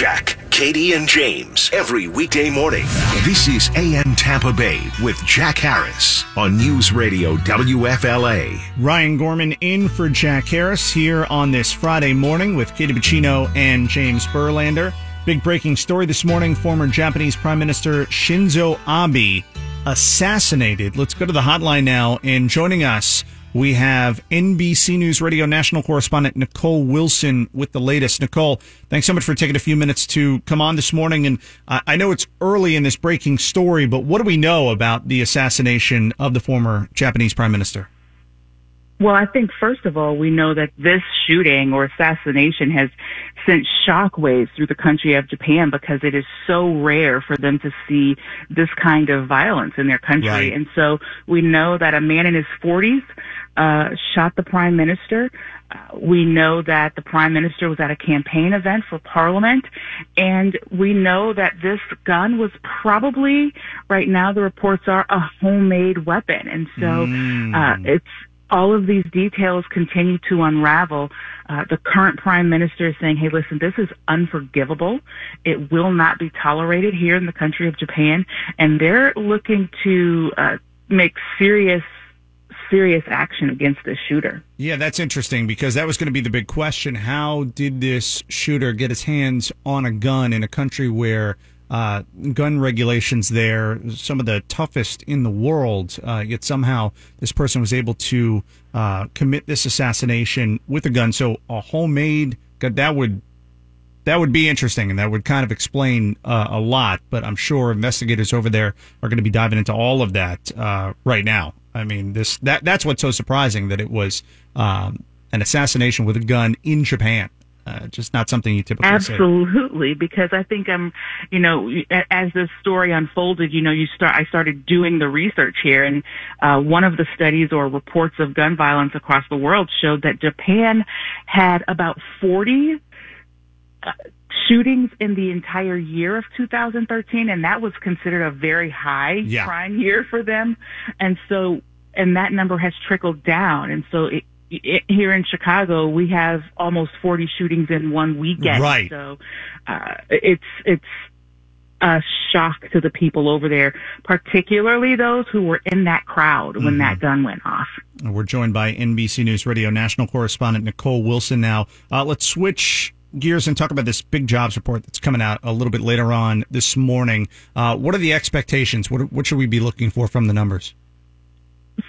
Jack, Katie, and James every weekday morning. This is AM Tampa Bay with Jack Harris on News Radio WFLA. Ryan Gorman in for Jack Harris here on this Friday morning with Katie Bacino and James Burlander. Big breaking story this morning former Japanese Prime Minister Shinzo Abe assassinated. Let's go to the hotline now. And joining us, we have NBC News Radio national correspondent Nicole Wilson with the latest. Nicole, thanks so much for taking a few minutes to come on this morning. And I know it's early in this breaking story, but what do we know about the assassination of the former Japanese Prime Minister? Well, I think first of all, we know that this shooting or assassination has sent shockwaves through the country of Japan because it is so rare for them to see this kind of violence in their country. Right. And so we know that a man in his 40s uh, shot the prime minister. Uh, we know that the prime minister was at a campaign event for parliament and we know that this gun was probably right now the reports are a homemade weapon and so mm. uh, it's all of these details continue to unravel. Uh, the current prime minister is saying, hey, listen, this is unforgivable. It will not be tolerated here in the country of Japan. And they're looking to uh, make serious serious action against this shooter. Yeah, that's interesting because that was going to be the big question. How did this shooter get his hands on a gun in a country where uh, gun regulations there, some of the toughest in the world. Uh, yet somehow this person was able to uh, commit this assassination with a gun. So a homemade gun that would that would be interesting, and that would kind of explain uh, a lot. But I'm sure investigators over there are going to be diving into all of that uh, right now. I mean, this that that's what's so surprising that it was um, an assassination with a gun in Japan. Uh, just not something you typically absolutely because I think I'm, you know, as this story unfolded, you know, you start I started doing the research here, and uh, one of the studies or reports of gun violence across the world showed that Japan had about 40 uh, shootings in the entire year of 2013, and that was considered a very high yeah. crime year for them, and so and that number has trickled down, and so it, here in Chicago, we have almost 40 shootings in one weekend. Right. So, uh, it's, it's a shock to the people over there, particularly those who were in that crowd when mm-hmm. that gun went off. We're joined by NBC News Radio national correspondent Nicole Wilson now. Uh, let's switch gears and talk about this big jobs report that's coming out a little bit later on this morning. Uh, what are the expectations? What, what should we be looking for from the numbers?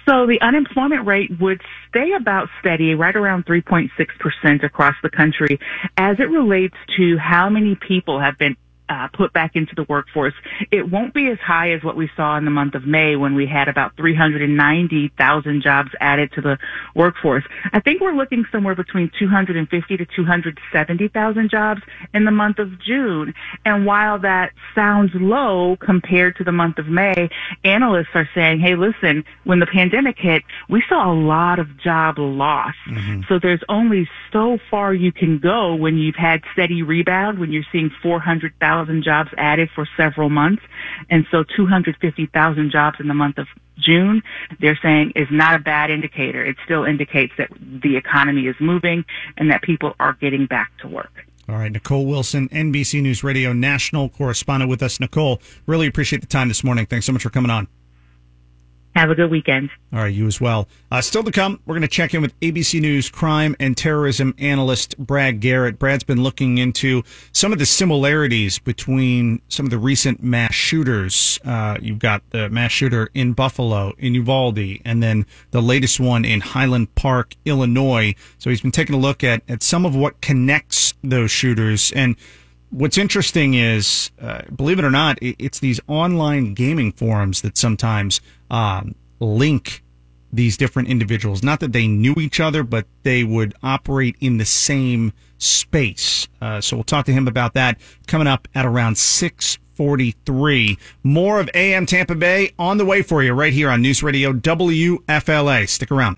So the unemployment rate would stay about steady, right around 3.6% across the country as it relates to how many people have been uh, put back into the workforce. It won't be as high as what we saw in the month of May when we had about 390,000 jobs added to the workforce. I think we're looking somewhere between 250 to 270,000 jobs in the month of June. And while that sounds low compared to the month of May, analysts are saying, hey, listen, when the pandemic hit, we saw a lot of job loss. Mm-hmm. So there's only so far you can go when you've had steady rebound, when you're seeing 400,000 100,000 jobs added for several months. And so 250,000 jobs in the month of June, they're saying is not a bad indicator. It still indicates that the economy is moving and that people are getting back to work. All right, Nicole Wilson, NBC News Radio national correspondent with us. Nicole, really appreciate the time this morning. Thanks so much for coming on. Have a good weekend. All right, you as well. Uh, still to come, we're going to check in with ABC News crime and terrorism analyst Brad Garrett. Brad's been looking into some of the similarities between some of the recent mass shooters. Uh, you've got the mass shooter in Buffalo, in Uvalde, and then the latest one in Highland Park, Illinois. So he's been taking a look at, at some of what connects those shooters. And what's interesting is, uh, believe it or not, it's these online gaming forums that sometimes um, link these different individuals. Not that they knew each other, but they would operate in the same space. Uh, so we'll talk to him about that coming up at around 643. More of AM Tampa Bay on the way for you right here on News Radio WFLA. Stick around.